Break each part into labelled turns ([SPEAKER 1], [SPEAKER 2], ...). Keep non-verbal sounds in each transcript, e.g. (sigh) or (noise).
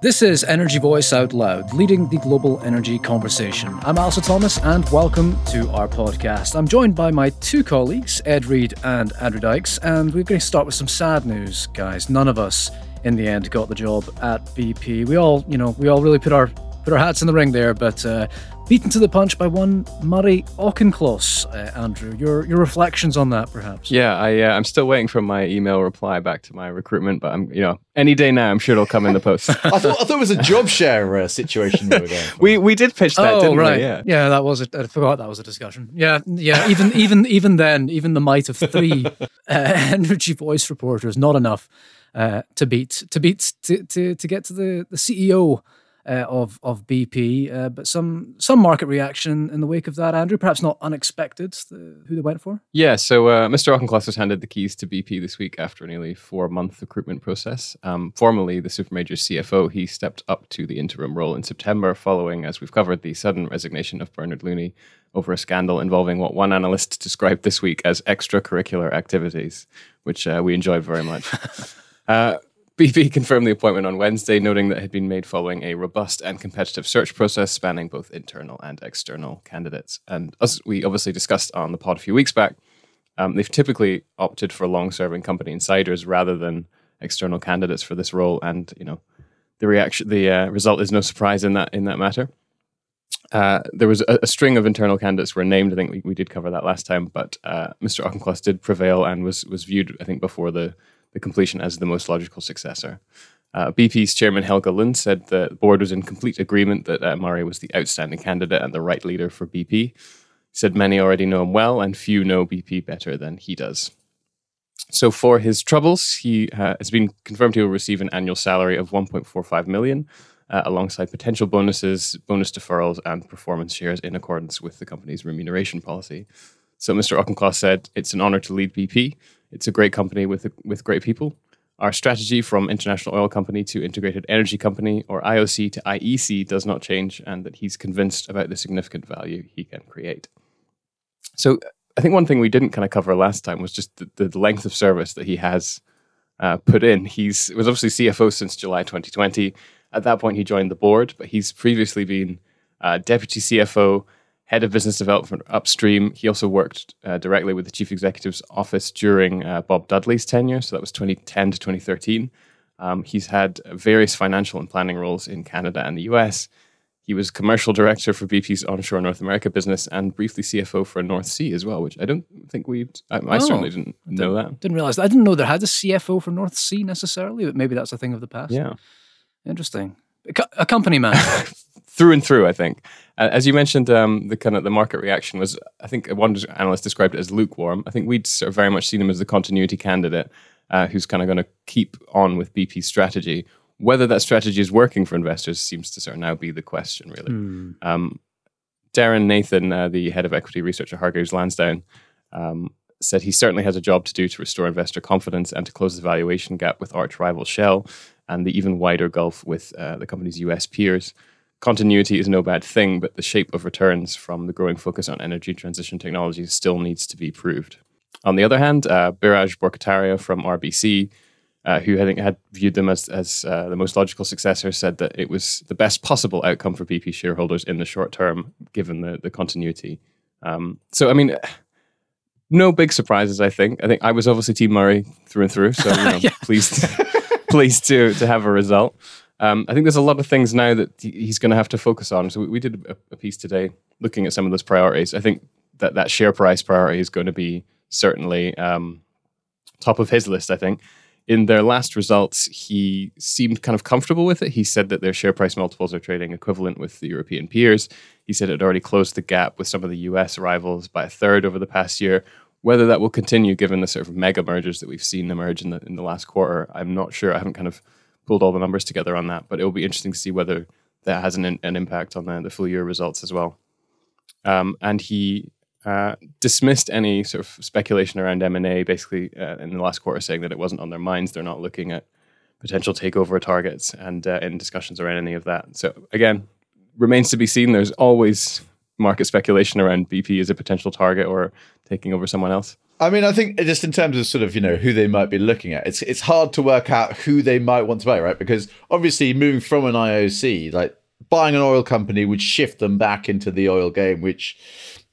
[SPEAKER 1] This is Energy Voice Out Loud, leading the global energy conversation. I'm Alistair Thomas, and welcome to our podcast. I'm joined by my two colleagues, Ed Reed and Andrew Dykes, and we're going to start with some sad news, guys. None of us, in the end, got the job at BP. We all, you know, we all really put our put our hats in the ring there, but uh, beaten to the punch by one Murray Auchincloss. Uh, Andrew, your your reflections on that, perhaps?
[SPEAKER 2] Yeah, I uh, I'm still waiting for my email reply back to my recruitment, but I'm you know any day now I'm sure it'll come in the post. (laughs)
[SPEAKER 3] I thought I thought it was a job share uh, situation we were going. For.
[SPEAKER 2] we we did pitch that,
[SPEAKER 1] oh,
[SPEAKER 2] didn't
[SPEAKER 1] right.
[SPEAKER 2] we? Yeah.
[SPEAKER 1] yeah, that was a, I forgot that was a discussion. Yeah, yeah. Even even even then, even the might of three (laughs) uh, energy voice reporters, not enough uh, to beat to beat to, to to get to the the CEO uh, of of BP, uh, but some some market reaction in the wake of that. Andrew, perhaps not unexpected. The, who they went for?
[SPEAKER 2] Yeah, so uh, Mr. Auchincloss was handed the keys to BP this week after a nearly four month recruitment process. Um, formerly the supermajor CFO, he stepped up to the interim role in September following, as we've covered, the sudden resignation of Bernard Looney over a scandal involving what one analyst described this week as extracurricular activities, which uh, we enjoyed very much. (laughs) BP confirmed the appointment on Wednesday, noting that it had been made following a robust and competitive search process spanning both internal and external candidates. And as we obviously discussed on the pod a few weeks back, um, they've typically opted for long-serving company insiders rather than external candidates for this role. And you know, the reaction, the uh, result is no surprise in that in that matter. Uh, there was a, a, string of internal candidates were named. I think we, we did cover that last time, but uh, Mr. Auchincloss did prevail and was was viewed, I think, before the the completion as the most logical successor. Uh, BP's chairman Helge Lund said the board was in complete agreement that uh, Murray was the outstanding candidate and the right leader for BP. Said many already know him well, and few know BP better than he does. So, for his troubles, he uh, has been confirmed he will receive an annual salary of 1.45 million, uh, alongside potential bonuses, bonus deferrals, and performance shares in accordance with the company's remuneration policy. So, Mr. Auchincloss said, "It's an honor to lead BP. It's a great company with with great people. Our strategy from international oil company to integrated energy company or IOC to IEC does not change, and that he's convinced about the significant value he can create. So I think one thing we didn't kind of cover last time was just the, the length of service that he has uh, put in. He's was obviously CFO since July 2020. At that point, he joined the board, but he's previously been uh, deputy CFO, head of business development upstream. He also worked uh, directly with the chief executive's office during uh, Bob Dudley's tenure, so that was 2010 to 2013. Um, he's had various financial and planning roles in Canada and the US. He was commercial director for BP's onshore North America business and briefly CFO for North Sea as well, which I don't think we. I, I, certainly didn't know
[SPEAKER 1] didn't,
[SPEAKER 2] that.
[SPEAKER 1] Didn't realize that. I didn't know there had a CFO for North Sea necessarily, but maybe that's a thing of the past.
[SPEAKER 2] Yeah,
[SPEAKER 1] interesting. A, a company man. (laughs)
[SPEAKER 2] through and through. I think, as you mentioned, um, the kind of the market reaction was. I think one analyst described it as lukewarm. I think we'd sort of very much seen him as the continuity candidate uh, who's kind of going to keep on with BP's strategy. Whether that strategy is working for investors seems to sort of now be the question, really.
[SPEAKER 1] Hmm.
[SPEAKER 2] Um, Darren Nathan, uh, the head of equity research at Hargreaves Lansdown, um, said he certainly has a job to do to restore investor confidence and to close the valuation gap with arch rival Shell and the even wider gulf with uh, the company's US peers continuity is no bad thing, but the shape of returns from the growing focus on energy transition technologies still needs to be proved. On the other hand, uh, Biraj Borkhataria from RBC, uh, who I think had viewed them as, as uh, the most logical successor, said that it was the best possible outcome for BP shareholders in the short term, given the, the continuity. Um, so, I mean, no big surprises, I think. I think I was obviously Team Murray through and through, so you (laughs) know,
[SPEAKER 1] Yeah.
[SPEAKER 2] pleased, (laughs) pleased to, to have a result. Um, I think there's a lot of things now that he's going to have to focus on. So we, we did a, a piece today looking at some of those priorities. I think that that share price priority is going to be certainly um, top of his list. I think in their last results, he seemed kind of comfortable with it. He said that their share price multiples are trading equivalent with the European peers. He said it had already closed the gap with some of the US rivals by a third over the past year. Whether that will continue, given the sort of mega mergers that we've seen emerge in the in the last quarter, I'm not sure. I haven't kind of pulled all the numbers together on that, but it will be interesting to see whether that has an, an impact on the, the full year results as well. Um, and he uh, dismissed any sort of speculation around M and A, basically uh, in the last quarter, saying that it wasn't on their minds. They're not looking at potential takeover targets and uh, in discussions around any of that. So again, remains to be seen. There's always market speculation around BP as a potential target or taking over someone else.
[SPEAKER 3] I mean, I think just in terms of sort of you know who they might be looking at, it's it's hard to work out who they might want to buy, right? Because obviously, moving from an IOC, like buying an oil company would shift them back into the oil game, which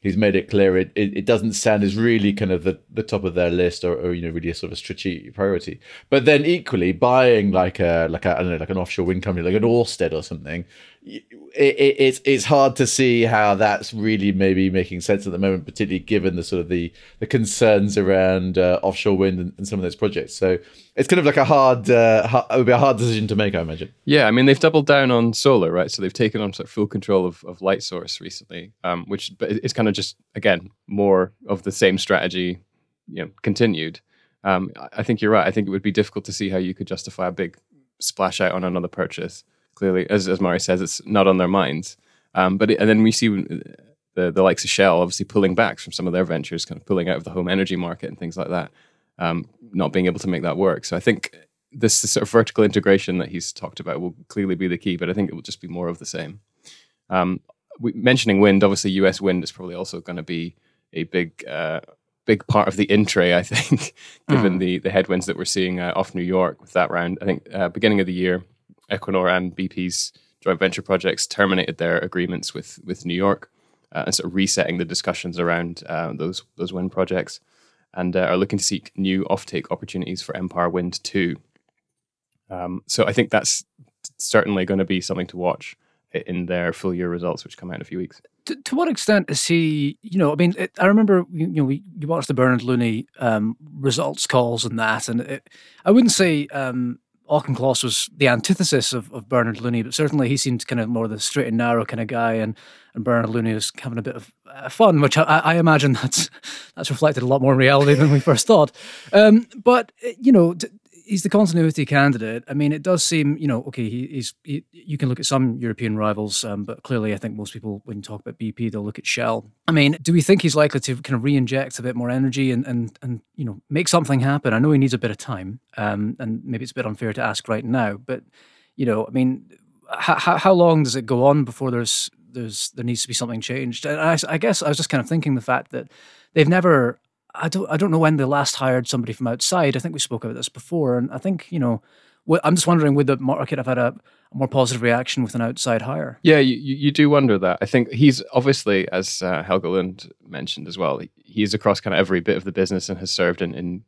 [SPEAKER 3] he's made it clear it, it, it, doesn't sound as really kind of the, the top of their list or, or, you know really a sort of strategic priority but then equally buying like a like a I don't know like an offshore wind company like an Orsted or something it, it, it's it's hard to see how that's really maybe making sense at the moment particularly given the sort of the the concerns around uh, offshore wind and, and, some of those projects so it's kind of like a hard, uh, it would be a hard decision to make I imagine
[SPEAKER 2] yeah I mean they've doubled down on solar right so they've taken on sort of full control of, of Lightsource recently um, which but it's kind of just again more of the same strategy, you know, continued. Um, I think you're right. I think it would be difficult to see how you could justify a big splash out on another purchase. Clearly, as as Murray says, it's not on their minds. Um, but it, and then we see the the likes of Shell obviously pulling back from some of their ventures, kind of pulling out of the home energy market and things like that, um, not being able to make that work. So I think this, this, sort of vertical integration that he's talked about will clearly be the key. But I think it will just be more of the same. Um, we, mentioning wind, obviously U.S. wind is probably also going to be a big uh, big part of the in tray. I think, (laughs) given mm. the the headwinds that we're seeing uh, off New York with that round. I think uh, beginning of the year, Equinor and BP's joint venture projects terminated their agreements with with New York uh, and sort of resetting the discussions around uh, those those wind projects, and uh, are looking to seek new offtake opportunities for Empire Wind Two. Um, so I think that's certainly going to be something to watch in their full year results, which come out in a few weeks.
[SPEAKER 1] To, to what extent is he? You know, I mean, it, I remember you know we you watched the Bernard Looney um, results calls and that, and it, I wouldn't say um, Auchincloss was the antithesis of, of Bernard Looney, but certainly he seemed kind of more the straight and narrow kind of guy, and, and Bernard Looney was having a bit of uh, fun, which I, I, imagine that's (laughs) that's reflected a lot more in reality than we first thought. Um, but you know, t- he's the continuity candidate. I mean, it does seem, you know, okay, he, he's. He, you can look at some European rivals, um, but clearly, I think most people, when you talk about BP, they'll look at Shell. I mean, do we think he's likely to kind of re-inject a bit more energy and and and you know make something happen? I know he needs a bit of time, um, and maybe it's a bit unfair to ask right now, but you know, I mean, how how long does it go on before there's there's there needs to be something changed? And I, I guess I was just kind of thinking the fact that they've never I don't I don't know when they last hired somebody from outside. I think we spoke about this before, and I think you know. I'm just wondering, would the market have had a, more positive reaction with an outside hire?
[SPEAKER 2] Yeah, you, you do wonder that. I think he's obviously, as uh, Helge Lund mentioned as well, he's across kind of every bit of the business and has served in, in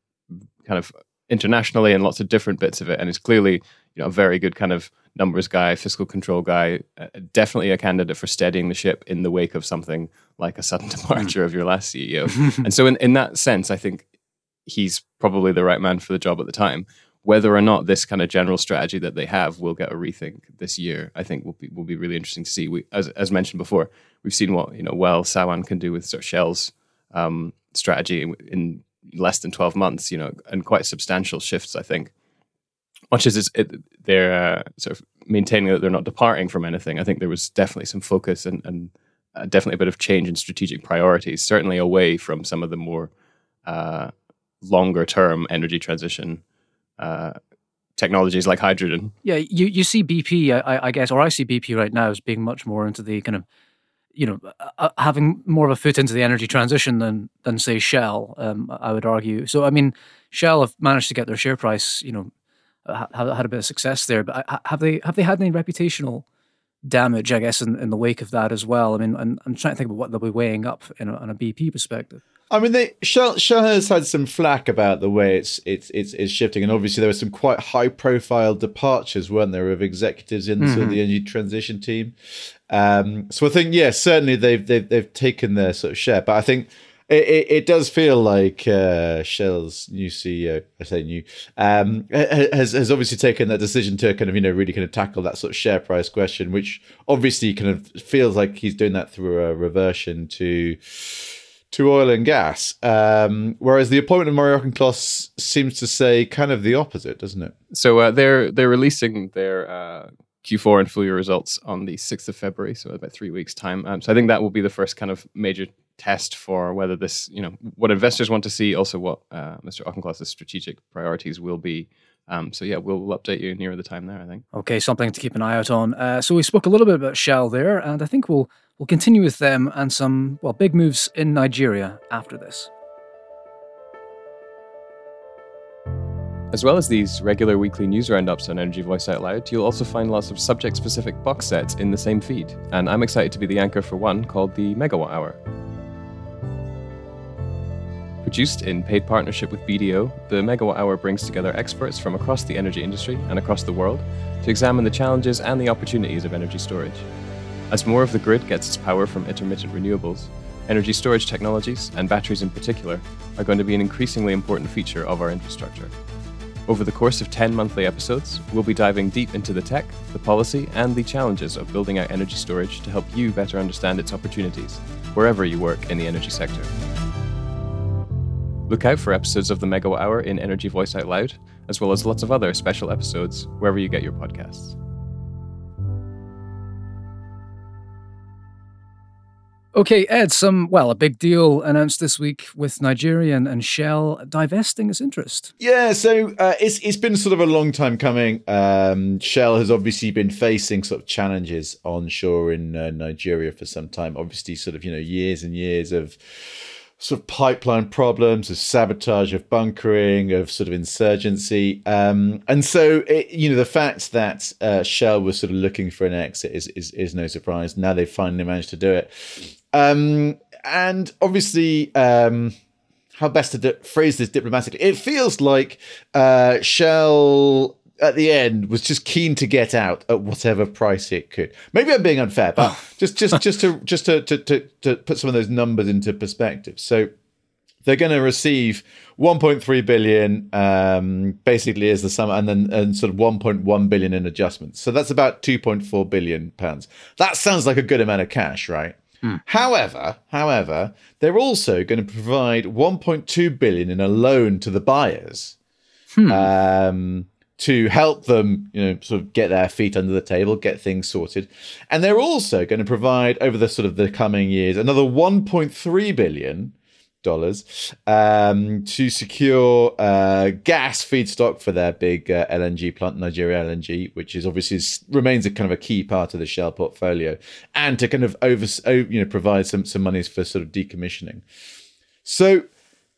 [SPEAKER 2] kind of internationally and lots of different bits of it, and is clearly you know a very good kind of numbers guy, fiscal control guy, uh, definitely a candidate for steadying the ship in the wake of something like a sudden (laughs) departure of your last CEO. (laughs) and so, in, in that sense, I think he's probably the right man for the job at the time. Whether or not this kind of general strategy that they have will get a rethink this year, I think will be will be really interesting to see. We, as as mentioned before, we've seen what you know Wael Sawan can do with sort of Shell's um, strategy in, in less than twelve months, you know, and quite substantial shifts. I think much as it, they're uh, sort of maintaining that they're not departing from anything, I think there was definitely some focus and, and uh, definitely a bit of change in strategic priorities, certainly away from some of the more uh, longer term energy transition uh, technologies like hydrogen.
[SPEAKER 1] Yeah, you, you see BP, I, I, guess, or I see BP right now as being much more into the kind of you know, uh, uh, having more of a foot into the energy transition than than say Shell. Um, I would argue. So, I mean, Shell have managed to get their share price, you know, had, had a bit of success there. But have they have they had any reputational damage? I guess in, in the wake of that as well. I mean, I'm, I'm trying to think about what they'll be weighing up in a, on a BP perspective.
[SPEAKER 3] I mean, they Shell, Shell has had some flack about the way it's it's it's, it's shifting, and obviously there were some quite high profile departures, weren't there, of executives into mm-hmm. the energy transition team. Um, so I think, yeah, certainly they've they've they've taken their sort of share, but I think it, it, does feel like uh, Shell's new CEO, I say new, um, has has obviously taken that decision to kind of you know really kind of tackle that sort of share price question, which obviously kind of feels like he's doing that through a reversion to to oil and gas. Um, whereas the appointment of Murray Auchincloss seems to say kind of the opposite, doesn't it?
[SPEAKER 2] So uh, they're they're releasing their uh, Q4 and full year results on the 6th of February, so about three weeks' time. Um, so I think that will be the first kind of major test for whether this, you know, what investors want to see, also what uh, Mr. Auchincloss's strategic priorities will be. Um, so yeah, we'll, we'll, update you nearer the time there. I think.
[SPEAKER 1] Okay, something to keep an eye out on. Uh, so we spoke a little bit about Shell there, and I think we'll we'll continue with them and some well big moves in Nigeria after this.
[SPEAKER 2] As well as these regular weekly news roundups on Energy Voice Out Loud, you'll also find lots of subject specific box sets in the same feed. And I'm excited to be the anchor for one called the Megawatt Hour. Produced in paid partnership with BDO, the Megawatt Hour brings together experts from across the energy industry and across the world to examine the challenges and the opportunities of energy storage. As more of the grid gets its power from intermittent renewables, energy storage technologies, and batteries in particular, are going to be an increasingly important feature of our infrastructure. Over the course of 10 monthly episodes, we'll be diving deep into the tech, the policy, and the challenges of building out energy storage to help you better understand its opportunities, wherever you work in the energy sector. Look out for episodes of the Megawatt Hour in Energy Voice Out Loud, as well as lots of other special episodes wherever you get your podcasts.
[SPEAKER 1] Okay, Ed, some, well, a big deal announced this week with Nigeria and, and Shell divesting its interest.
[SPEAKER 3] Yeah, so uh, it's it's been sort of a long time coming. Um, Shell has obviously been facing sort of challenges onshore in uh, Nigeria for some time. Obviously, sort of you know years and years of sort of pipeline problems, of sabotage, of bunkering, of sort of insurgency. Um, and so, it, you know, the fact that uh, Shell was sort of looking for an exit is, is, is no surprise. Now they've finally managed to do it. Um, and obviously, um, how best to di- phrase this diplomatically? It feels like uh, Shell at the end was just keen to get out at whatever price it could. Maybe I'm being unfair, but just just (laughs) just to just to, to to to put some of those numbers into perspective. So they're going to receive 1.3 billion um, basically is the sum and then and sort of 1.1 billion in adjustments so that's about 2.4 billion pounds that sounds like a good amount of cash right Mm. However, however, they're also going to provide 1.2 billion in a loan to the buyers hmm. um, to help them, you know, sort of get their feet under the table, get things sorted, and they're also going to provide over the sort of the coming years another 1.3 billion dollars um, to secure uh, gas feedstock for their big uh, LNG plant, Nigeria LNG, which is obviously remains a kind of a key part of the Shell portfolio, and to kind of over you know provide some some monies for sort of decommissioning. So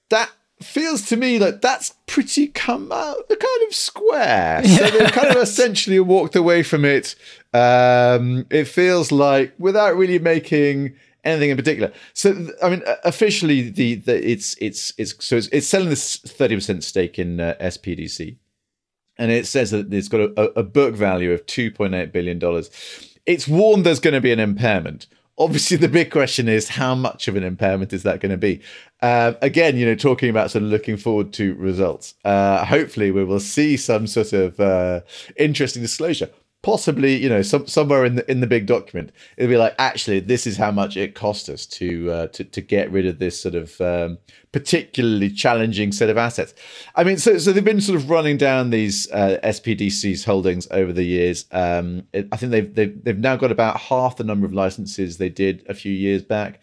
[SPEAKER 3] that feels to me like that's pretty come out kind of square. Yeah. So they've kind of (laughs) essentially walked away from it. Um, it feels like without really making anything in particular. So I mean, officially, the, the it's it's it's so it's, it's selling this thirty percent stake in uh, SPDC, and it says that it's got a, a book value of two point eight billion dollars. It's warned there's going to be an impairment. Obviously, the big question is how much of an impairment is that going to be? Uh, again, you know, talking about sort of looking forward to results. Uh, hopefully, we will see some sort of uh, interesting disclosure possibly you know some, somewhere in the in the big document it'll be like actually this is how much it cost us to uh, to to get rid of this sort of um, particularly challenging set of assets. I mean so so they've been sort of running down these uh, spdc's holdings over the years. Um, it, i think they've, they've they've now got about half the number of licenses they did a few years back.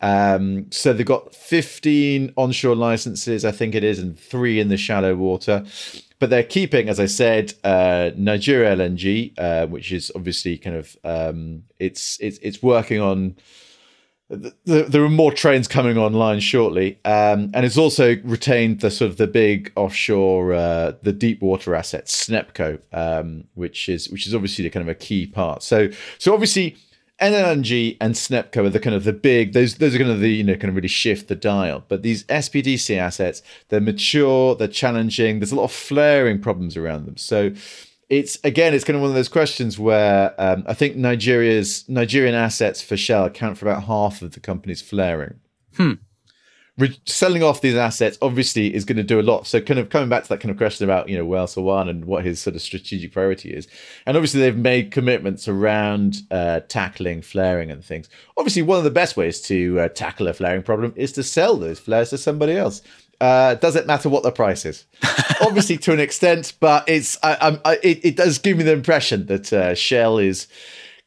[SPEAKER 3] Um, so they've got 15 onshore licenses i think it is and three in the shallow water but they're keeping, as I said, uh, Nigeria LNG, uh, which is obviously kind of um, it's it's it's working on. The, the, there are more trains coming online shortly, um, and it's also retained the sort of the big offshore, uh, the deep water assets, SNEPCO, um, which is which is obviously the kind of a key part. So so obviously NLNG and SNEPCO are the kind of the big those those are kind of the you know kind of really shift the dial. But these SPDC assets, they're mature, they're challenging. There's a lot of flaring problems around them. So it's again, it's kind of one of those questions where um, I think Nigeria's Nigerian assets for Shell account for about half of the company's flaring.
[SPEAKER 1] Hmm
[SPEAKER 3] re- selling off these assets obviously is going to do a lot. So kind of coming back to that kind of question about you know Wael Sawan and what his sort of strategic priority is, and obviously they've made commitments around uh, tackling flaring and things. Obviously, one of the best ways to uh, tackle a flaring problem is to sell those flares to somebody else. Uh, does it matter what the price is? (laughs) Obviously, to an extent, but it's I, I, it, it, does give me the impression that uh, Shell is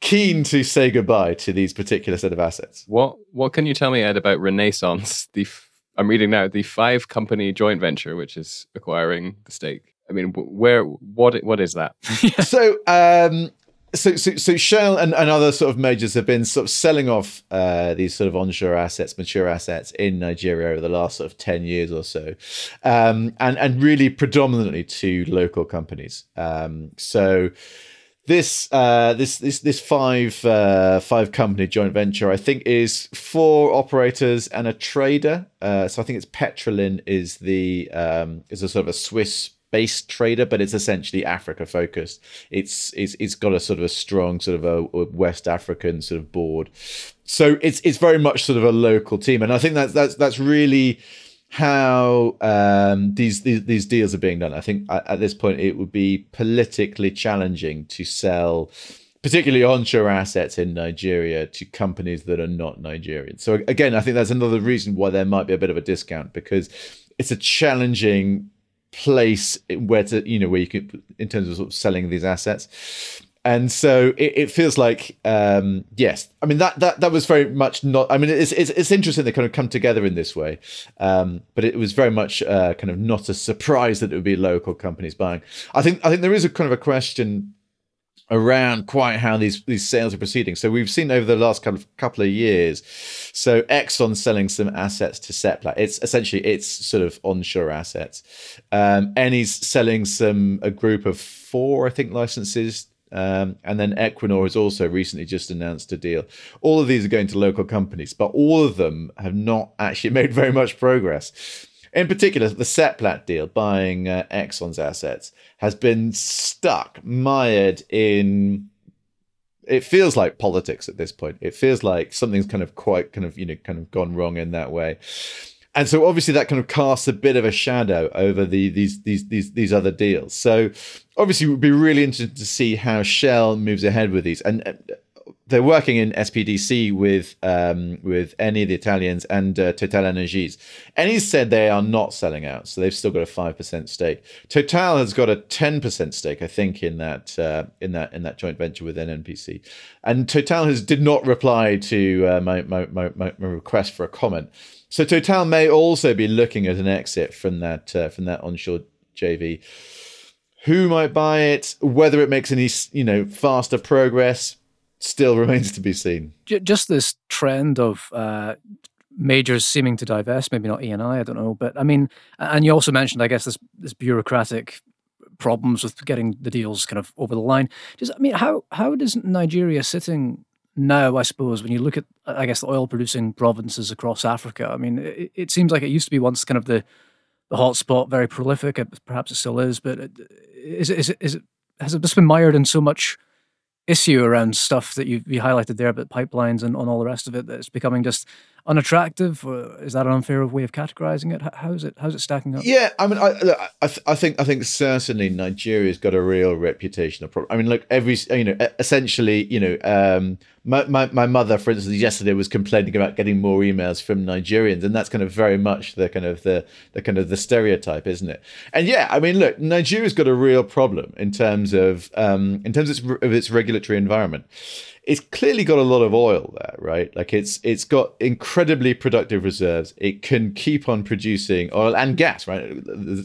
[SPEAKER 3] keen to say goodbye to these particular set of assets.
[SPEAKER 2] What What can you tell me, Ed, about Renaissance? The f- I'm reading now the five company joint venture, which is acquiring the stake. I mean, where what what is that? (laughs) (laughs)
[SPEAKER 3] so um, so, so, so Shell and, and other sort of majors have been sort of selling off uh, these sort of onshore assets, mature assets in Nigeria over the last sort of ten years or so, um, and and really predominantly to local companies. Um, so this uh, this this this five uh, five company joint venture, I think, is four operators and a trader. Uh, so I think it's Petrolin is the um, is a sort of a Swiss based trader, but it's essentially Africa focused. It's it's it's got a sort of a strong sort of a, a, West African sort of board. So it's it's very much sort of a local team, and I think that's that's that's really how um, these, these these deals are being done. I think at this point it would be politically challenging to sell particularly onshore assets in Nigeria to companies that are not Nigerian. So again, I think that's another reason why there might be a bit of a discount because it's a challenging place where to you know where you can in terms of, sort of selling these assets and so it, it feels like um, yes i mean that that that was very much not i mean it's it's, it's interesting they kind of come together in this way um, but it was very much uh, kind of not a surprise that it would be local companies buying i think i think there is a kind of a question around quite how these these sales are proceeding. So we've seen over the last couple of couple of years. So Exxon selling some assets to Seplat. It's essentially it's sort of onshore assets. Um, Eni's selling some a group of four, I think, licenses. Um, and then Equinor has also recently just announced a deal. All of these are going to local companies, but all of them have not actually (laughs) made very much progress. In particular, the Seplat deal, buying uh, Exxon's assets, has been stuck, mired in. It feels like politics at this point. It feels like something's kind of quite kind of you know kind of gone wrong in that way, and so obviously that kind of casts a bit of a shadow over the these these these these other deals. So obviously, it would be really interesting to see how Shell moves ahead with these. And uh, they're working in SPDC with um, with Eni the Italians and uh, Total Energies. Eni said they are not selling out, so they've still got a five percent stake. Total has got a ten percent stake, I think, in that uh, in that in that joint venture with NNPC. And Total has did not reply to uh, my, my, my my request for a comment. So Total may also be looking at an exit from that uh, from that onshore JV. Who might buy it? Whether it makes any you know faster progress still (laughs) remains to be seen.
[SPEAKER 1] Just this trend of uh, majors seeming to divest, maybe not Eni, I I don't know, but I mean, and you also mentioned, I guess, this this bureaucratic problems with getting the deals kind of over the line. Just, I mean, how how does Nigeria sitting now? I suppose when you look at, I guess, the oil producing provinces across Africa, I mean, it, it seems like it used to be once kind of the the hotspot, very prolific. Perhaps it still is, but is it, is it, is it has it just been mired in so much? issue around stuff that you, you highlighted there about pipelines and on all the rest of it that it's becoming just unattractive? Or Is that an unfair way of categorizing it? How is it? How's it stacking up?
[SPEAKER 3] Yeah, I mean, I, I, I think I think certainly Nigeria's got a real reputation of problem. I mean, look, every you know, essentially, you know, um, my, my my mother, for instance, yesterday was complaining about getting more emails from Nigerians, and that's kind of very much the kind of the the kind of the stereotype, isn't it? And yeah, I mean, look, Nigeria's got a real problem in terms of um, in terms of its, of its regulatory environment it's clearly got a lot of oil there, right? Like it's it's got incredibly productive reserves. It can keep on producing oil and gas, right?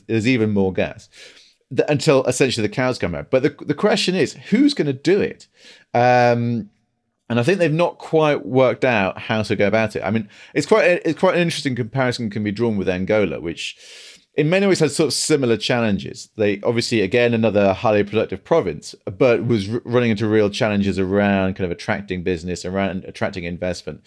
[SPEAKER 3] There's even more gas until essentially the cows come out. But the the question is, who's going to do it? Um, and I think they've not quite worked out how to go about it. I mean, it's quite it's quite an interesting comparison can be drawn with Angola, which in many ways had sort of similar challenges. They obviously, again, another highly productive province, but was r- running into real challenges around kind of attracting business, around attracting investment.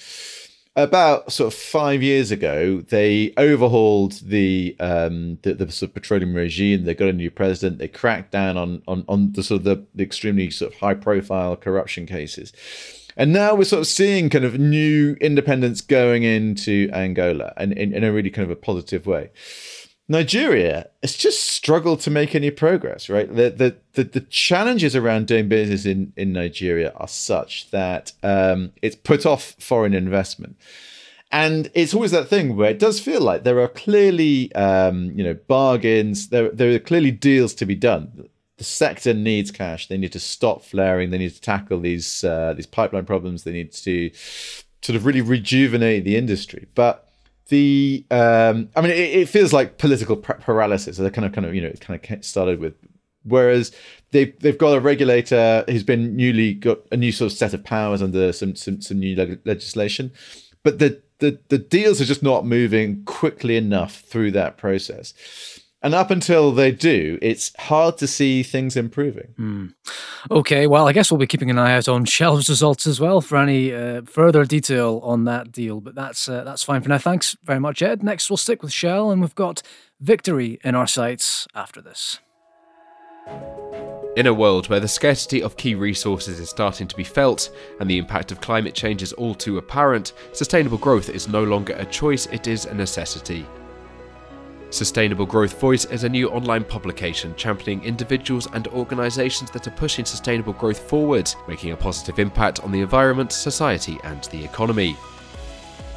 [SPEAKER 3] About sort of five years ago, they overhauled the um, the, the, sort of petroleum regime. They got a new president. They cracked down on on, on the sort of the, the extremely sort of high profile corruption cases. And now we're sort of seeing kind of new independents going into Angola and in, in a really kind of a positive way. Nigeria has just struggled to make any progress, right? The, the the, the, challenges around doing business in, in Nigeria are such that um, it's put off foreign investment. And it's always that thing where it does feel like there are clearly, um, you know, bargains. There, there are clearly deals to be done. The sector needs cash. They need to stop flaring. They need to tackle these uh, these pipeline problems. They need to sort of really rejuvenate the industry. But the um, I mean, it, it, feels like political paralysis. They kind of, kind of, you know, it kind of started with whereas they've they've got a regulator who's been newly got a new sort of set of powers under some some, some new leg- legislation, but the, the the deals are just not moving quickly enough through that process. And up until they do, it's hard to see things improving.
[SPEAKER 1] Mm. Okay, well, I guess we'll be keeping an eye out on (laughs) Shell's results as well for any uh, further detail on that deal. But that's uh, that's fine for now. Thanks very much, Ed. Next, we'll stick with Shell, and we've got Victory in our sights after this.
[SPEAKER 4] In a world where the scarcity of key resources is starting to be felt and the impact of climate change is all too apparent, sustainable growth is no longer a choice, it is a necessity. Sustainable Growth Voice is a new online publication championing individuals and organisations that are pushing sustainable growth forward, making a positive impact on the environment, society, and the economy.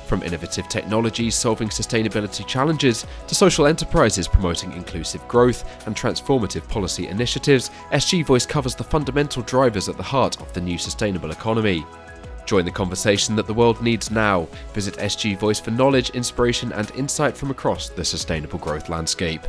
[SPEAKER 4] From innovative technologies solving sustainability challenges to social enterprises promoting inclusive growth and transformative policy initiatives, SG Voice covers the fundamental drivers at the heart of the new sustainable economy. Join the conversation that the world needs now. Visit SG Voice for knowledge, inspiration, and insight from across the sustainable growth landscape.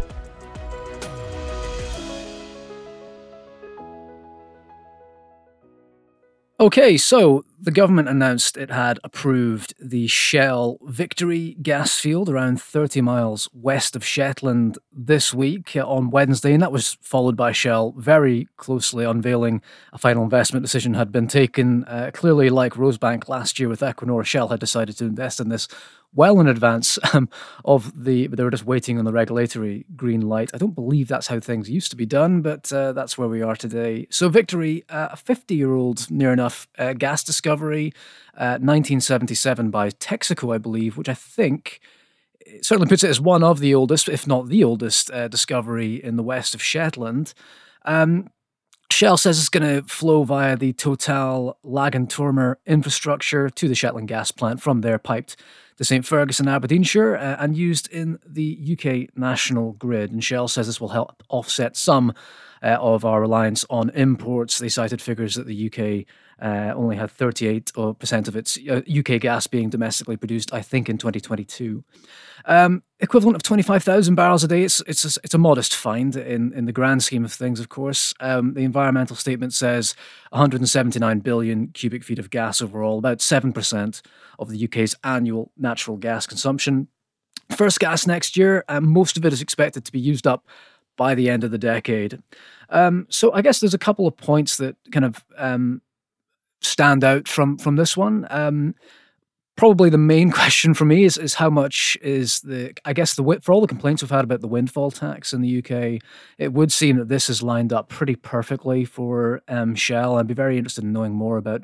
[SPEAKER 1] Okay, so the government announced it had approved the Shell Victory gas field around 30 miles west of Shetland this week on Wednesday, and that was followed by Shell very closely unveiling a final investment decision had been taken. Uh, clearly, like Rosebank last year with Equinor, Shell had decided to invest in this well in advance (laughs) um, of the. They were just waiting on the regulatory green light. I don't believe that's how things used to be done, but uh, that's where we are today. So, Victory, uh, a 50 year old near enough uh, gas discovery, 1977 uh, by Texaco, I believe, which I think certainly puts it as one of the oldest, if not the oldest, uh, discovery in the west of Shetland. Um, Shell says it's going to flow via the Total Laggan Tormore infrastructure to the Shetland gas plant from there, piped to St Fergus Ferguson, Aberdeenshire, uh, and used in the UK national grid. And Shell says this will help offset some uh, of our reliance on imports. They cited figures that the UK uh, only had 38% of its UK uh, gas being domestically produced, I think, in 2022. Um, equivalent of 25,000 barrels a day. It's, it's, a, it's a modest find in, in the grand scheme of things, of course. Um, the environmental statement says 179 billion cubic feet of gas overall, about 7% of the UK's annual natural gas consumption. First gas next year, and most of it is expected to be used up by the end of the decade. Um, so I guess there's a couple of points that kind of um, stand out from from this one. Um, probably the main (laughs) question for me is is how much is the I guess the for all the complaints we've had about the windfall tax in the UK, it would seem that this is lined up pretty perfectly for um, Shell. I'd be very interested in knowing more about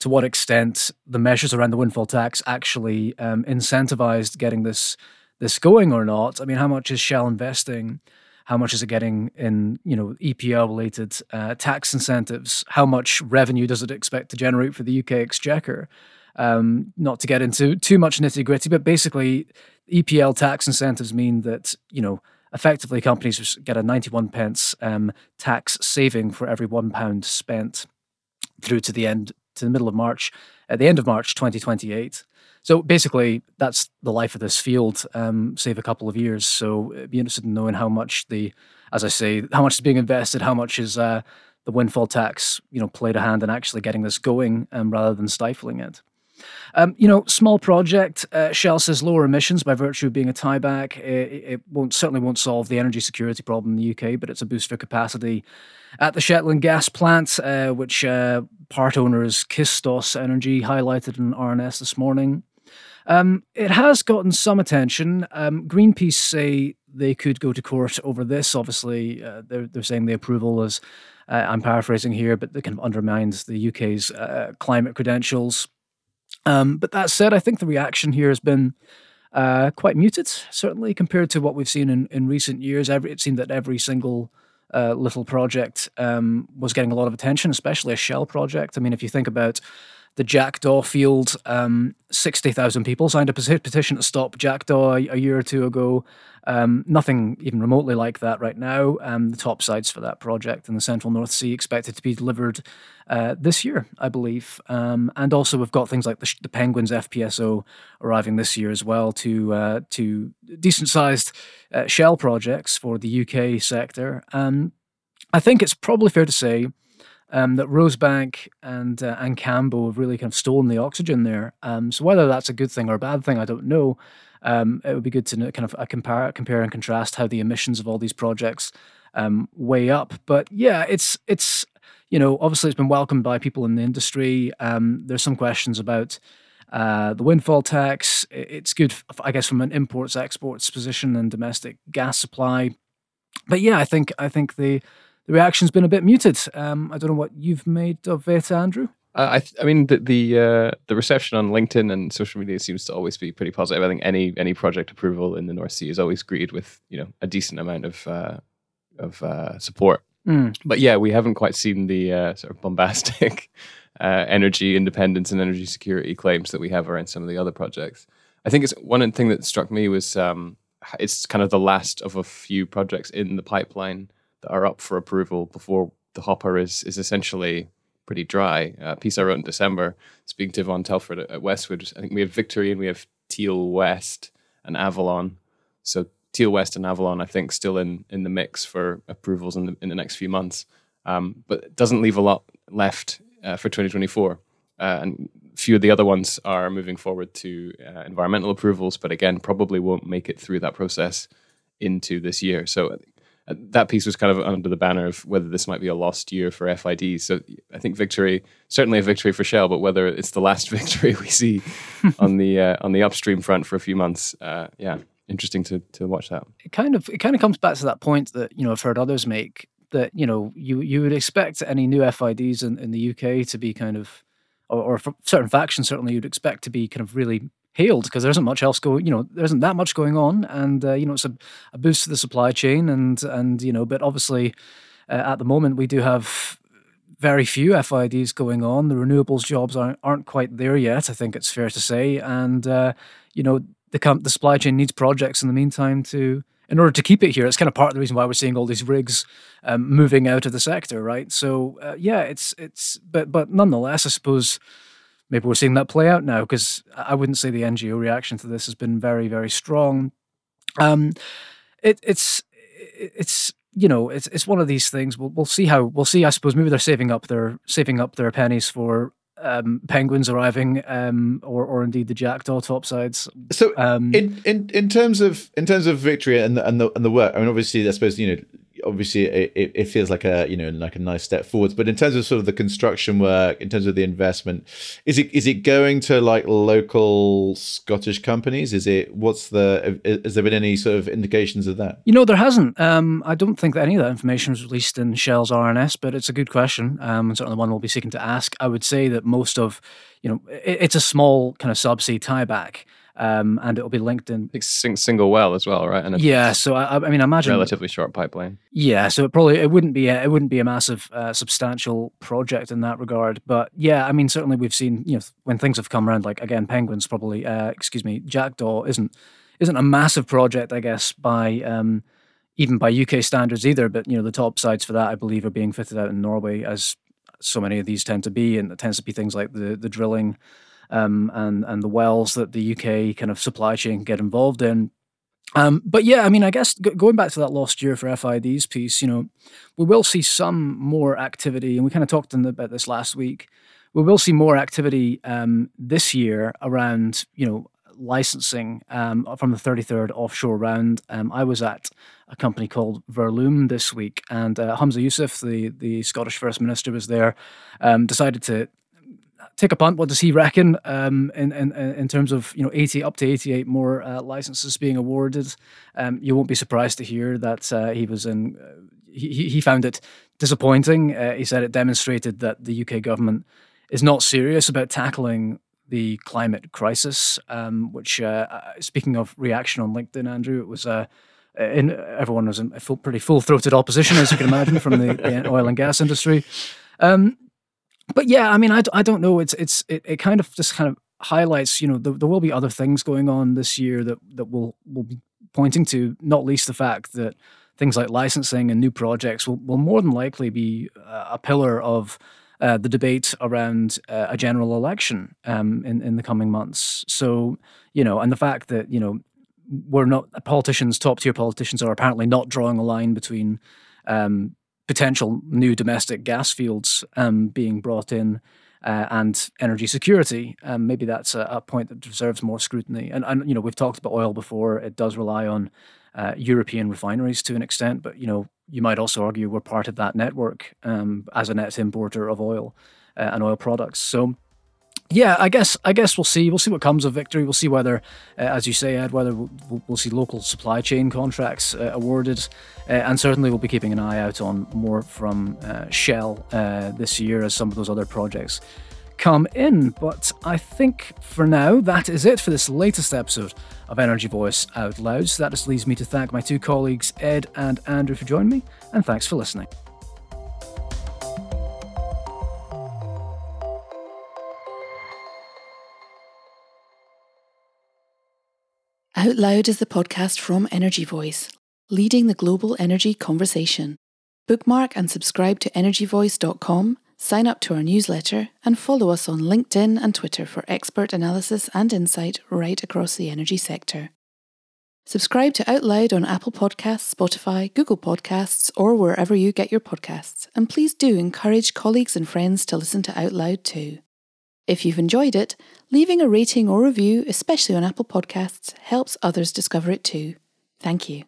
[SPEAKER 1] to what extent the measures around the windfall tax actually um, incentivized getting this this going or not. I mean, how much is Shell investing? How much is it getting in, you know, EPL related uh, tax incentives? How much revenue does it expect to generate for the UK exchequer? Um, not to get into too much nitty gritty, but basically, EPL tax incentives mean that you know effectively companies get a 91 pence um, tax saving for every one pound spent through to the end to the middle of March, at the end of March 2028. So basically, that's the life of this field, um, save a couple of years. So it'd be interested in knowing how much the, as I say, how much is being invested, how much is uh, the windfall tax, you know, played a hand in actually getting this going um, rather than stifling it. Um, you know, small project. Uh, Shell says lower emissions by virtue of being a tieback. It, it, won't certainly won't solve the energy security problem in the UK, but it's a boost for capacity at the Shetland gas plant, uh, which uh, part owners Kistos Energy highlighted in RNS this morning. Um, it has gotten some attention. Um, Greenpeace say they could go to court over this. Obviously, uh, they're, they're saying the approval is, uh, I'm paraphrasing here, but it kind of undermines the UK's uh, climate credentials. Um, but that said, I think the reaction here has been uh, quite muted, certainly compared to what we've seen in, in recent years. Every, it seemed that every single uh, little project um, was getting a lot of attention, especially a Shell project. I mean, if you think about the Jackdaw field. Um, 60,000 people signed a petition to stop Jackdaw a, a year or two ago. Um, nothing even remotely like that right now. Um, the top sites for that project in the central North Sea expected to be delivered uh, this year, I believe. Um, and also, we've got things like the, the, Penguins FPSO arriving this year as well two uh, to decent sized uh, shell projects for the UK sector. Um, I think it's probably fair to say um, that Rosebank and uh, and Cambo have really kind of stolen the oxygen there. Um, so whether that's a good thing or a bad thing, I don't know. Um, it would be good to know, kind of uh, compare compare and contrast how the emissions of all these projects um, weigh up. But yeah, it's it's you know obviously it's been welcomed by people in the industry. Um, there's some questions about. Uh, the windfall tax, it's good, I guess, from an imports exports position and domestic gas supply. But yeah, I think I think the the reaction's been a bit muted. Um, I don't know what you've made of it, Andrew.
[SPEAKER 2] Uh, I, th- I mean, the the, uh, the reception on LinkedIn and social media seems to always be pretty positive. I think any any project approval in the North Sea is always greeted with you know a decent amount of uh, of uh, support.
[SPEAKER 1] Mm.
[SPEAKER 2] But yeah, we haven't quite seen the uh, sort of bombastic (laughs) uh, energy independence and energy security claims that we have around some of the other projects. I think it's one thing that struck me was um, it's kind of the last of a few projects in the pipeline that are up for approval before the hopper is is essentially pretty dry. Uh, piece I wrote in December, speaking to Yvonne Telford at, Westwood, I think we have Victory and we have Teal West and Avalon. So Teal West and Avalon, I think, still in in the mix for approvals in the in the next few months. Um, but it doesn't leave a lot left uh, for 2024. Uh, and few of the other ones are moving forward to uh, environmental approvals, but again, probably won't make it through that process into this year. So that piece was kind of under the banner of whether this might be a lost year for FID. So I think victory, certainly a victory for Shell, but whether it's the last (laughs) victory we see (laughs) on the uh, on the upstream front for a few months, uh, yeah, interesting to to watch that.
[SPEAKER 1] It kind of it kind of comes back to that point that you know I've heard others make that you know you you would expect any new FIDs in, in the UK to be kind of or, or certain factions certainly you'd expect to be kind of really hailed because there isn't much else going. You know, there isn't that much going on, and uh, you know, it's a, a, boost to the supply chain, and and you know, but obviously, uh, at the moment we do have very few FIDs going on. The renewables jobs aren't aren't quite there yet. I think it's fair to say, and uh, you know, the com- the supply chain needs projects in the meantime to. In order to keep it here, it's kind of part of the reason why we're seeing all these rigs um, moving out of the sector, right? So uh, yeah, it's it's but but nonetheless, I suppose maybe we're seeing that play out now because I wouldn't say the NGO reaction to this has been very, very strong. Um, it, it's it's you know it's it's one of these things. We'll we'll see how we'll see. I suppose maybe they're saving up their saving up their pennies for um, penguins arriving, um, or or indeed the jackdaw topsides.
[SPEAKER 3] So, um, in, in in terms of in terms of victory and the, and the and the work, I mean, obviously, I suppose you know obviously it, it feels like a you know like a nice step forwards. But in terms of sort of the construction work in terms of the investment is it is it going to like local scottish companies? Is it what's the has there been any sort of indications of that?
[SPEAKER 1] You know there hasn't. Um, i don't think that any of that information was released in shell's rns but it's a good question um, and certainly one we'll be seeking to ask. I would say that most of you know it, it's a small kind of subsea tieback um, and it'll be linked in.
[SPEAKER 2] single well as well, right?
[SPEAKER 1] And yeah, so I, I mean, I imagine
[SPEAKER 2] relatively short pipeline.
[SPEAKER 1] Yeah, so it probably it wouldn't be a, it wouldn't be a massive uh, substantial project in that regard, but yeah, I mean, certainly we've seen you know when things have come around, like again, penguins probably, uh, excuse me, jackdaw isn't isn't a massive project, I guess, by um, even by UK standards either. But you know, the top sides for that, I believe, are being fitted out in Norway, as so many of these tend to be, and it tends to be things like the the drilling um, and and the wells that the UK kind of supply chain can get involved in. Um, but yeah, I mean, I guess g- going back to that lost year for FID's piece, you know, we will see some more activity, and we kind of talked the, about this last week. We will see more activity um, this year around, you know, licensing um, from the 33rd offshore round. Um, I was at a company called Verloom this week, and uh, Humza Yousaf, the the Scottish First Minister, was there. Um, decided to take a punt. What does he reckon um, in, in in terms of you know eighty up to eighty eight more uh, licenses being awarded? Um, you won't be surprised to hear that uh, he was in. Uh, he he found it disappointing. Uh, he said it demonstrated that the UK government is not serious about tackling the climate crisis. Um, which, uh, uh, speaking of reaction on LinkedIn, Andrew, it was a in, everyone was in full, pretty full throated opposition, as you can imagine, from the, the oil and gas industry. Um, but yeah, I mean, I, I don't know. It's it's it, it kind of just kind of highlights, you know, there, there will be other things going on this year that that will will be pointing to, not least the fact that things like licensing and new projects will, will more than likely be uh, a pillar of uh, the debate around uh, a general election um, in in the coming months. So you know, and the fact that you know we're not politicians, top tier politicians are apparently not drawing a line between um, potential new domestic gas fields um, being brought in uh, and energy security. Um, maybe that's a, a, point that deserves more scrutiny. And, and, you know, we've talked about oil before. It does rely on uh, European refineries to an extent, but you know, you might also argue we're part of that network um, as a net importer of oil uh, and oil products. So yeah, I guess I guess we'll see. We'll see what comes of victory. We'll see whether, uh, as you say, Ed, whether we'll, we'll see local supply chain contracts uh, awarded, uh, and certainly we'll be keeping an eye out on more from uh, Shell uh, this year as some of those other projects come in. But I think for now that is it for this latest episode of Energy Voice Out Loud. So that just leaves me to thank my two colleagues Ed and Andrew for joining me, and thanks for listening.
[SPEAKER 5] Out Loud is the podcast from Energy Voice, leading the global energy conversation. Bookmark and subscribe to energyvoice.com, sign up to our newsletter, and follow us on LinkedIn and Twitter for expert analysis and insight right across the energy sector. Subscribe to Out Loud on Apple Podcasts, Spotify, Google Podcasts, or wherever you get your podcasts, and please do encourage colleagues and friends to listen to Out Loud too. If you've enjoyed it, leaving a rating or review, especially on Apple Podcasts, helps others discover it too. Thank you.